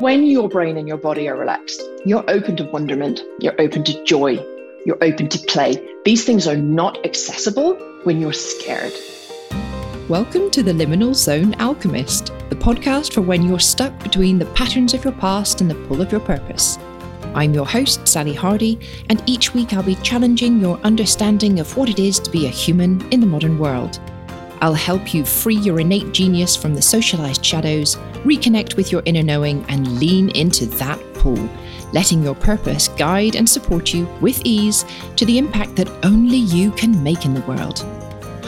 When your brain and your body are relaxed, you're open to wonderment, you're open to joy, you're open to play. These things are not accessible when you're scared. Welcome to the Liminal Zone Alchemist, the podcast for when you're stuck between the patterns of your past and the pull of your purpose. I'm your host, Sally Hardie, and each week I'll be challenging your understanding of what it is to be a human in the modern world. I'll help you free your innate genius from the socialized shadows, reconnect with your inner knowing, and lean into that pull, letting your purpose guide and support you with ease to the impact that only you can make in the world.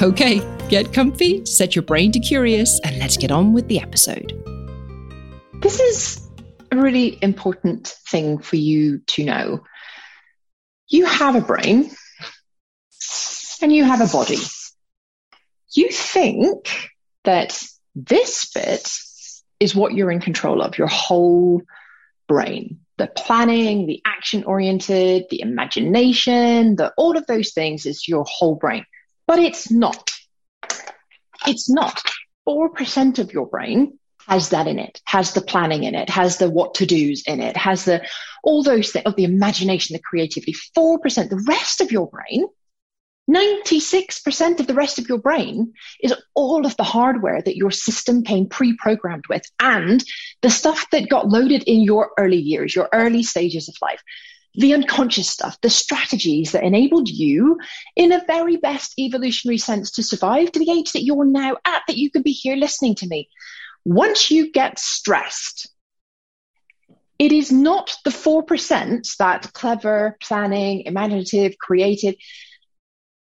Okay, get comfy, set your brain to curious, and let's get on with the episode. This is a really important thing for you to know. You have a brain and you have a body you think that this bit is what you're in control of, your whole brain. The planning, the action oriented, the imagination, the all of those things is your whole brain. But it's not. It's not. 4% of your brain has that in it, has the planning in it, has the what to do's in it, has the all those things of the imagination, the creativity. 4%. The rest of your brain 96% of the rest of your brain is all of the hardware that your system came pre programmed with and the stuff that got loaded in your early years, your early stages of life. The unconscious stuff, the strategies that enabled you, in a very best evolutionary sense, to survive to the age that you're now at, that you could be here listening to me. Once you get stressed, it is not the 4% that clever, planning, imaginative, creative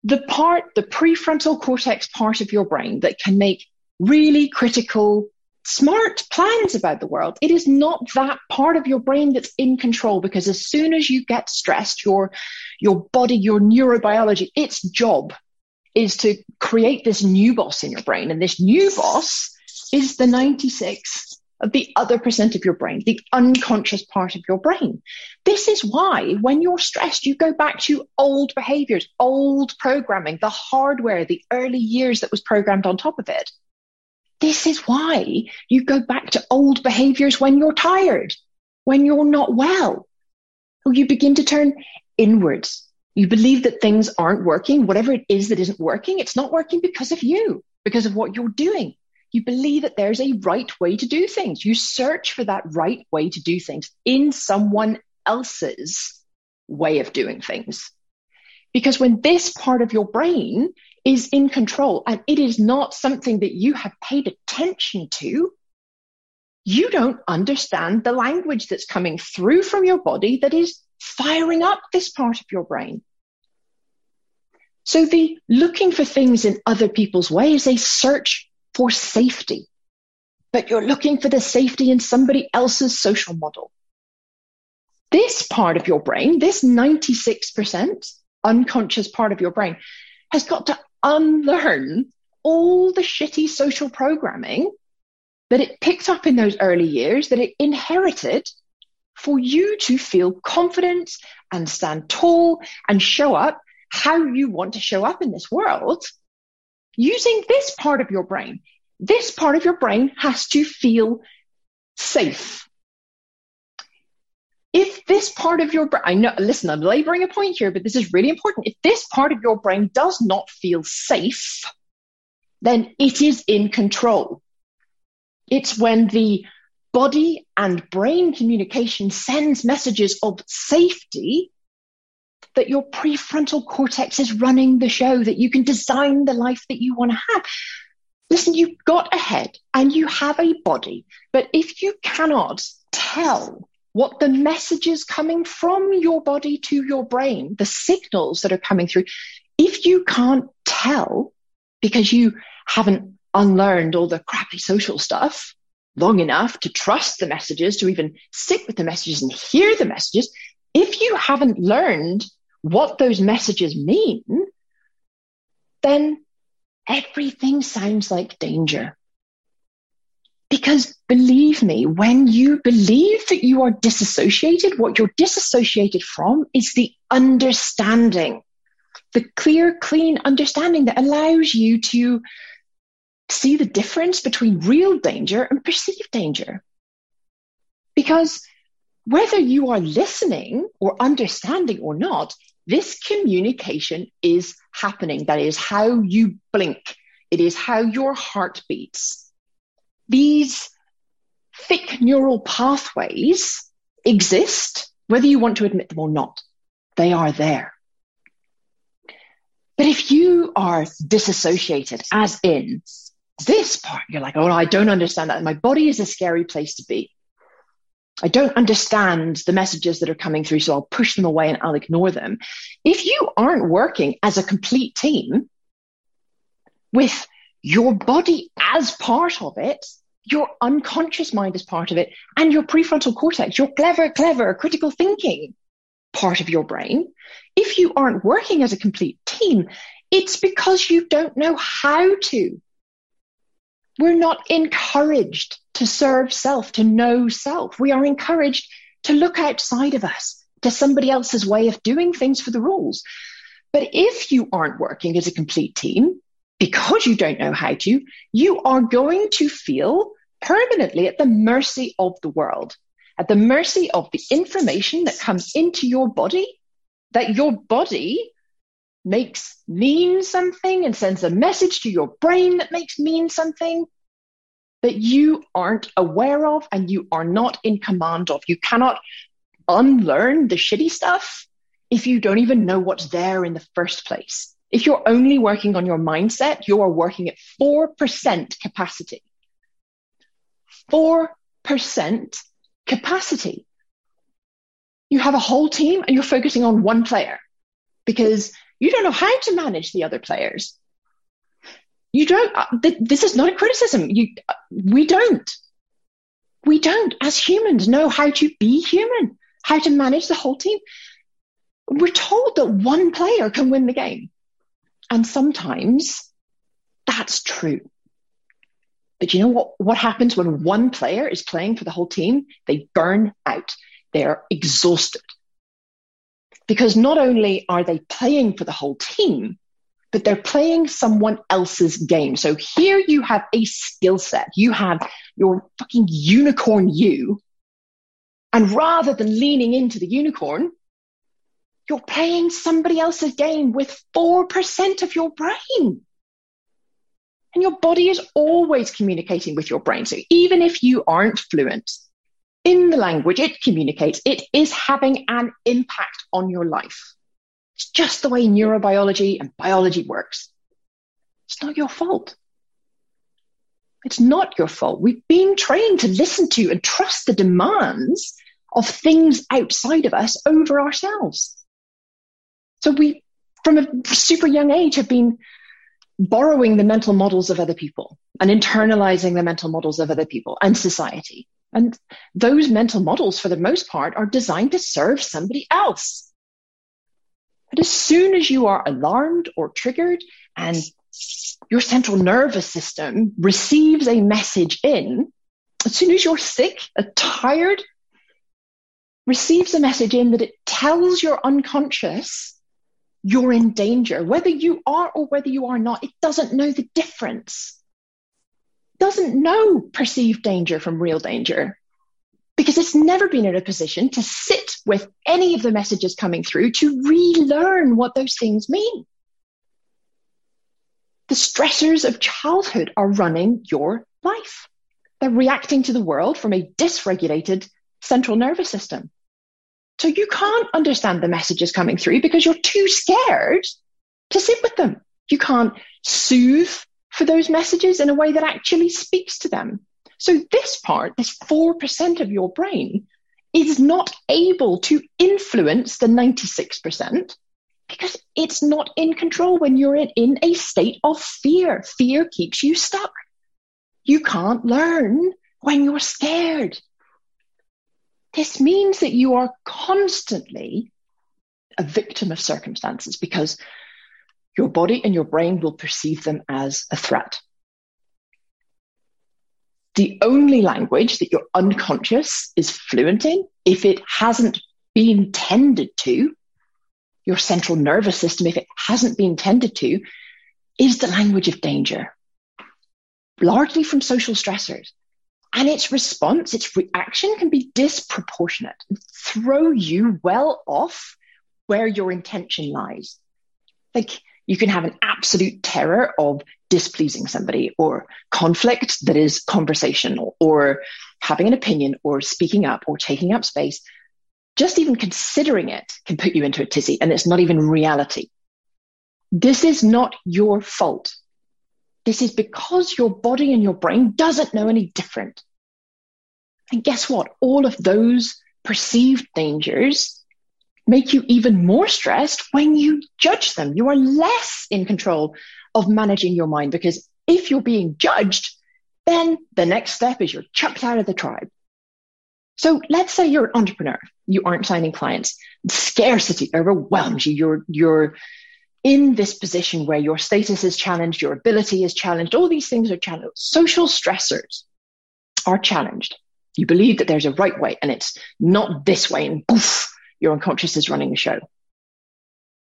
the part, the prefrontal cortex part of your brain that can make really critical, smart plans about the world. It is not that part of your brain that's in control because as soon as you get stressed, your, your body, your neurobiology, its job is to create this new boss in your brain. And this new boss is the 96 of the other percent of your brain, the unconscious part of your brain. This is why when you're stressed, you go back to old behaviors, old programming, the hardware, the early years that was programmed on top of it. This is why you go back to old behaviors when you're tired, when you're not well, you begin to turn inwards. You believe that things aren't working, whatever it is that isn't working, it's not working because of you, because of what you're doing. You believe that there's a right way to do things. You search for that right way to do things in someone else's way of doing things. Because when this part of your brain is in control and it is not something that you have paid attention to, you don't understand the language that's coming through from your body that is firing up this part of your brain. So the looking for things in other people's ways, a search for safety, but you're looking for the safety in somebody else's social model. This part of your brain, this 96% unconscious part of your brain, has got to unlearn all the shitty social programming that it picked up in those early years, that it inherited for you to feel confident and stand tall and show up how you want to show up in this world using this part of your brain. This part of your brain has to feel safe. If this part of your brain, I know, listen, I'm laboring a point here, but this is really important. If this part of your brain does not feel safe, then it is in control. It's when the body and brain communication sends messages of safety that your prefrontal cortex is running the show, that you can design the life that you want to have. Listen, you've got a head and you have a body, but if you cannot tell what the messages coming from your body to your brain, the signals that are coming through, if you can't tell because you haven't unlearned all the crappy social stuff long enough to trust the messages, to even sit with the messages and hear the messages, if you haven't learned what those messages mean, then everything sounds like danger. Because believe me, when you believe that you are disassociated, what you're disassociated from is the understanding, the clear, clean understanding that allows you to see the difference between real danger and perceived danger. Because whether you are listening or understanding or not, this communication is happening. That is how you blink. It is how your heart beats. These thick neural pathways exist, whether you want to admit them or not. They are there. But if you are disassociated, as in this part, you're like, oh, I don't understand that. My body is a scary place to be. I don't understand the messages that are coming through, so I'll push them away and I'll ignore them. If you aren't working as a complete team with your body as part of it, your unconscious mind as part of it, and your prefrontal cortex, your clever, clever critical thinking part of your brain, if you aren't working as a complete team, it's because you don't know how to. We're not encouraged to serve self, to know self. We are encouraged to look outside of us to somebody else's way of doing things for the rules. But if you aren't working as a complete team, because you don't know how to, you are going to feel permanently at the mercy of the world, at the mercy of the information that comes into your body, that your body makes mean something and sends a message to your brain that makes mean something that you aren't aware of and you are not in command of. You cannot unlearn the shitty stuff if you don't even know what's there in the first place. If you're only working on your mindset, you are working at 4% capacity. 4% capacity. You have a whole team and you're focusing on one player because you don't know how to manage the other players. You don't, uh, th- this is not a criticism. You, uh, we don't. We don't, as humans, know how to be human, how to manage the whole team. We're told that one player can win the game. And sometimes that's true. But you know what, what happens when one player is playing for the whole team? They burn out. They're exhausted. Because not only are they playing for the whole team, but they're playing someone else's game. So here you have a skill set. You have your fucking unicorn you. And rather than leaning into the unicorn, you're playing somebody else's game with 4% of your brain. And your body is always communicating with your brain. So even if you aren't fluent in the language it communicates, it is having an impact on your life. It's just the way neurobiology and biology works. It's not your fault. It's not your fault. We've been trained to listen to and trust the demands of things outside of us over ourselves. So we, from a super young age, have been borrowing the mental models of other people and internalizing the mental models of other people and society. And those mental models, for the most part, are designed to serve somebody else. But as soon as you are alarmed or triggered and your central nervous system receives a message in, as soon as you're sick, uh, tired, receives a message in that it tells your unconscious you're in danger, whether you are or whether you are not, it doesn't know the difference. Doesn't know perceived danger from real danger because it's never been in a position to sit with any of the messages coming through to relearn what those things mean. The stressors of childhood are running your life. They're reacting to the world from a dysregulated central nervous system. So you can't understand the messages coming through because you're too scared to sit with them. You can't soothe for those messages in a way that actually speaks to them. So this part, this 4% of your brain is not able to influence the 96% because it's not in control when you're in, in a state of fear. Fear keeps you stuck. You can't learn when you're scared. This means that you are constantly a victim of circumstances because your body and your brain will perceive them as a threat the only language that your unconscious is fluent in, if it hasn't been tended to, your central nervous system, if it hasn't been tended to, is the language of danger, largely from social stressors. And its response, its reaction can be disproportionate throw you well off where your intention lies. Like you can have an absolute terror of displeasing somebody or conflict that is conversational or having an opinion or speaking up or taking up space. Just even considering it can put you into a tizzy and it's not even reality. This is not your fault. This is because your body and your brain doesn't know any different. And guess what? All of those perceived dangers make you even more stressed when you judge them. You are less in control of managing your mind because if you're being judged, then the next step is you're chucked out of the tribe. So let's say you're an entrepreneur, you aren't signing clients, scarcity overwhelms you, you're, you're in this position where your status is challenged, your ability is challenged, all these things are challenged. Social stressors are challenged. You believe that there's a right way and it's not this way, and poof, your unconscious is running the show.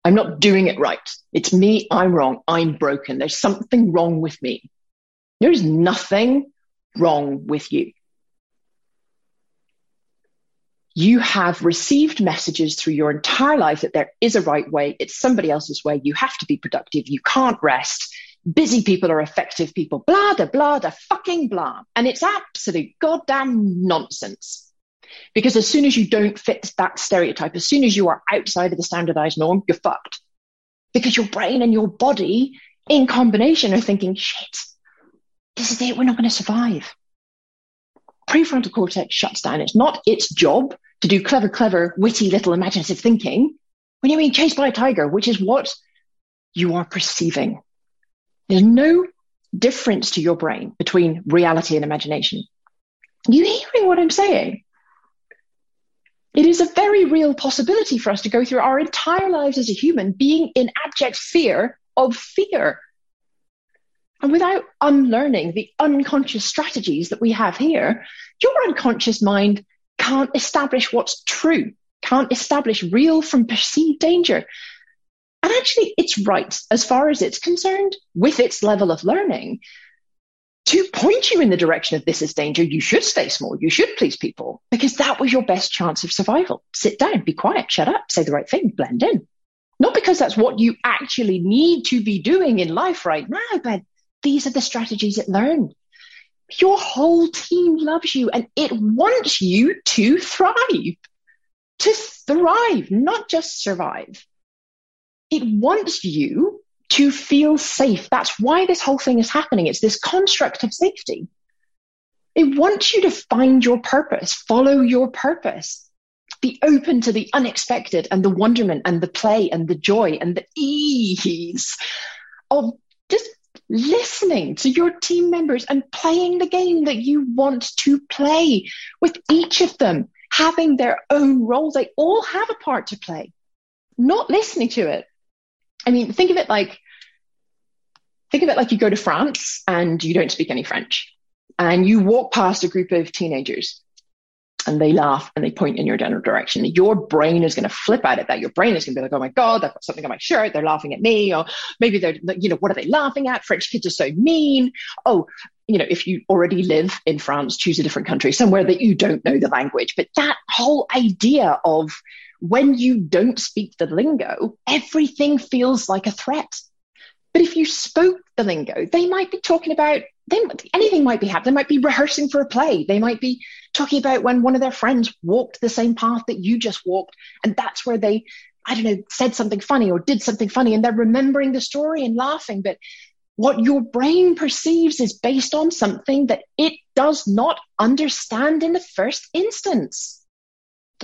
I'm not doing it right. It's me. I'm wrong. I'm broken. There's something wrong with me. There's nothing wrong with you. You have received messages through your entire life that there is a right way. It's somebody else's way. You have to be productive. You can't rest. Busy people are effective people. Blah, da, blah, da, fucking blah. And it's absolute goddamn nonsense. Because as soon as you don't fit that stereotype, as soon as you are outside of the standardized norm, you're fucked. Because your brain and your body in combination are thinking, shit, this is it. We're not going to survive. Prefrontal cortex shuts down. It's not its job to do clever, clever, witty little imaginative thinking when you're being chased by a tiger, which is what you are perceiving. There's no difference to your brain between reality and imagination. Are you hearing what I'm saying? It is a very real possibility for us to go through our entire lives as a human being in abject fear of fear. And without unlearning the unconscious strategies that we have here, your unconscious mind can't establish what's true, can't establish real from perceived danger. And actually, it's right as far as it's concerned with its level of learning to point you in the direction of this is danger, you should stay small. You should please people because that was your best chance of survival. Sit down, be quiet, shut up, say the right thing, blend in. Not because that's what you actually need to be doing in life right now, but these are the strategies it learned. Your whole team loves you and it wants you to thrive, to thrive, not just survive. It wants you to feel safe. That's why this whole thing is happening. It's this construct of safety. It wants you to find your purpose, follow your purpose, be open to the unexpected and the wonderment and the play and the joy and the ease of just listening to your team members and playing the game that you want to play with each of them having their own role. They all have a part to play, not listening to it. I mean, think of it like think of it like you go to France and you don't speak any French, and you walk past a group of teenagers and they laugh and they point in your general direction. Your brain is going to flip out at that. Your brain is going to be like, oh my God, I've got something on my shirt. They're laughing at me. Or maybe they're, you know, what are they laughing at? French kids are so mean. Oh, you know, if you already live in France, choose a different country, somewhere that you don't know the language. But that whole idea of when you don't speak the lingo, everything feels like a threat. But if you spoke the lingo, they might be talking about they, anything might be happening. They might be rehearsing for a play. They might be talking about when one of their friends walked the same path that you just walked, and that's where they, I don't know, said something funny or did something funny, and they're remembering the story and laughing. But what your brain perceives is based on something that it does not understand in the first instance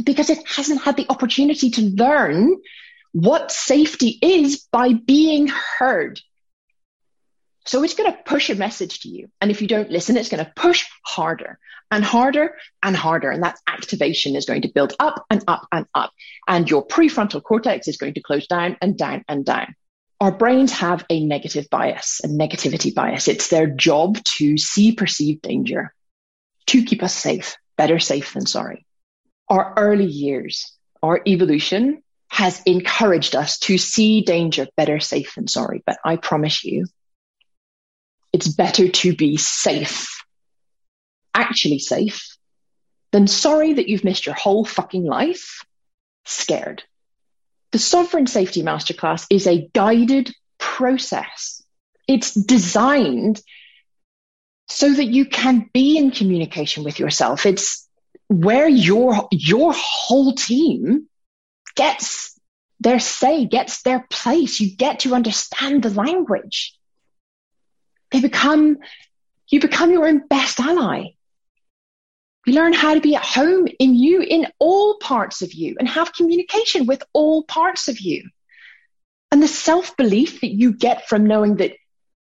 because it hasn't had the opportunity to learn what safety is by being heard. So it's going to push a message to you. And if you don't listen, it's going to push harder and harder and harder. And that activation is going to build up and up and up. And your prefrontal cortex is going to close down and down and down. Our brains have a negative bias, a negativity bias. It's their job to see perceived danger, to keep us safe, better safe than sorry. Our early years, our evolution has encouraged us to see danger better safe than sorry. But I promise you, it's better to be safe. actually safe, than sorry that you've missed your whole fucking life scared. The Sovereign Safety Masterclass is a guided process. It's designed so that you can be in communication with yourself. It's where your, your whole team gets their say, gets their place. You get to understand the language. They become, you become your own best ally. You learn how to be at home in you, in all parts of you, and have communication with all parts of you. And the self belief that you get from knowing that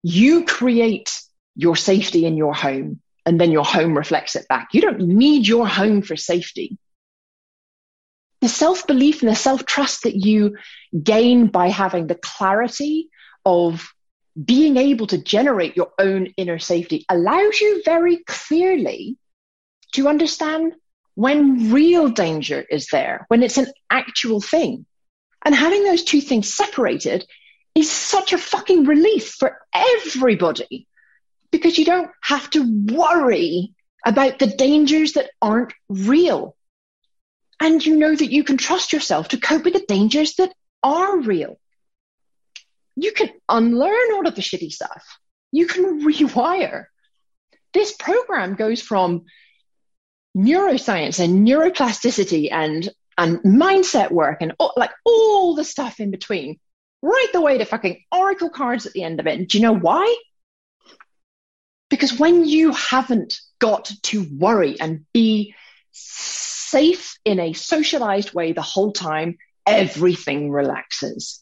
you create your safety in your home and then your home reflects it back. You don't need your home for safety. The self belief and the self trust that you gain by having the clarity of being able to generate your own inner safety allows you very clearly to understand when real danger is there, when it's an actual thing. And having those two things separated is such a fucking relief for everybody because you don't have to worry about the dangers that aren't real. And you know that you can trust yourself to cope with the dangers that are real. You can unlearn all of the shitty stuff. You can rewire. This program goes from neuroscience and neuroplasticity and and mindset work and all, like all the stuff in between, right the way to fucking oracle cards at the end of it. And do you know why? Because when you haven't got to worry and be safe in a socialized way the whole time, everything relaxes.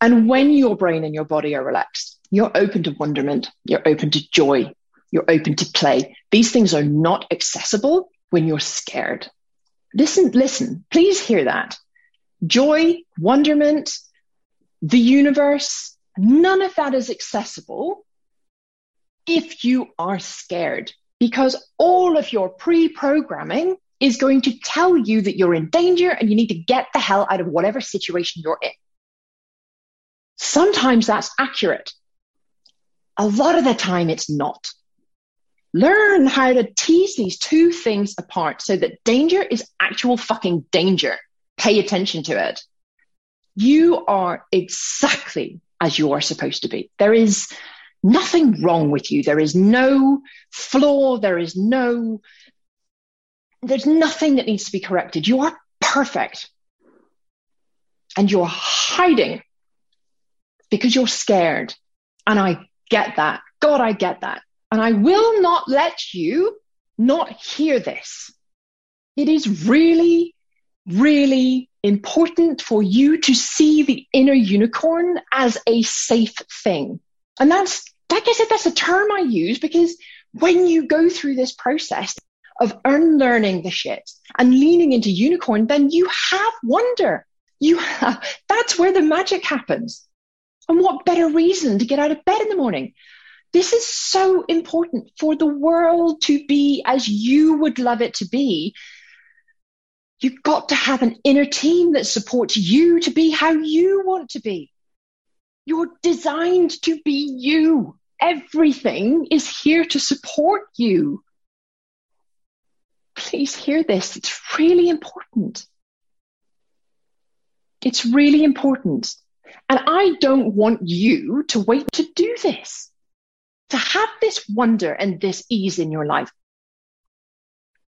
And when your brain and your body are relaxed, you're open to wonderment, you're open to joy, you're open to play. These things are not accessible when you're scared. Listen, listen, please hear that. Joy, wonderment, the universe, none of that is accessible if you are scared because all of your pre programming is going to tell you that you're in danger and you need to get the hell out of whatever situation you're in. Sometimes that's accurate. A lot of the time it's not. Learn how to tease these two things apart so that danger is actual fucking danger. Pay attention to it. You are exactly as you are supposed to be. There is nothing wrong with you. There is no flaw. There is no, there's nothing that needs to be corrected. You are perfect. And you're hiding because you're scared. And I get that. God, I get that. And I will not let you not hear this. It is really, really important for you to see the inner unicorn as a safe thing. And that's, like I said, that's a term I use because when you go through this process of unlearning the shit and leaning into unicorn, then you have wonder. You have, that's where the magic happens. And what better reason to get out of bed in the morning this is so important for the world to be as you would love it to be. You've got to have an inner team that supports you to be how you want to be. You're designed to be you. Everything is here to support you. Please hear this. It's really important. It's really important. And I don't want you to wait to do this to have this wonder and this ease in your life.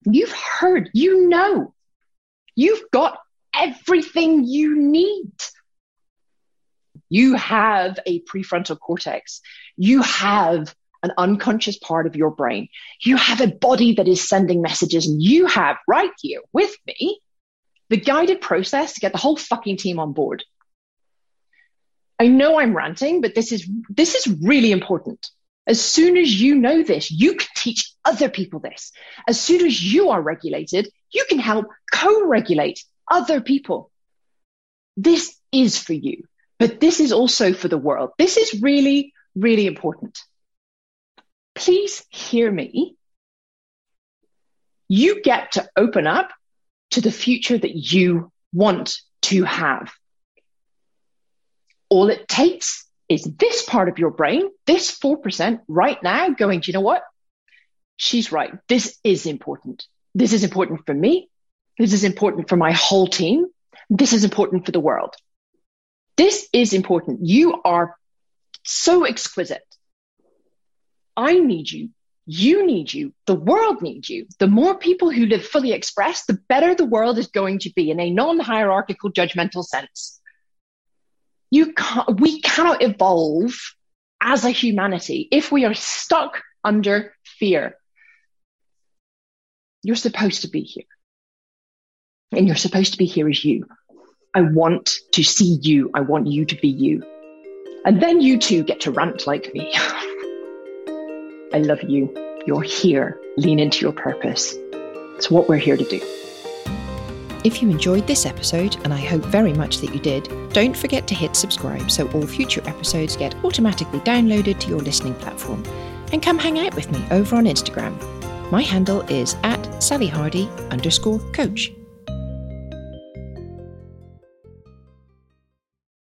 You've heard, you know, you've got everything you need. You have a prefrontal cortex. You have an unconscious part of your brain. You have a body that is sending messages, and you have right here with me the guided process to get the whole fucking team on board. I know I'm ranting, but this is this is really important. As soon as you know this, you can teach other people this. As soon as you are regulated, you can help co-regulate other people. This is for you, but this is also for the world. This is really, really important. Please hear me. You get to open up to the future that you want to have. All it takes is this part of your brain, this 4% right now going, do you know what? she's right. This is important. This is important for me. This is important for my whole team. This is important for the world. This is important. You are so exquisite. I need you. You need you. The world needs you. The more people who live fully expressed, the better the world is going to be in a non hierarchical, judgmental sense. You can't, we cannot evolve as a humanity if we are stuck under fear. You're supposed to be here. And you're supposed to be here as you. I want to see you. I want you to be you. And then you too get to rant like me. I love you. You're here. Lean into your purpose. It's what we're here to do. If you enjoyed this episode, and I hope very much that you did, don't forget to hit subscribe so all future episodes get automatically downloaded to your listening platform. And come hang out with me over on Instagram. My handle is at Sally Hardie underscore coach.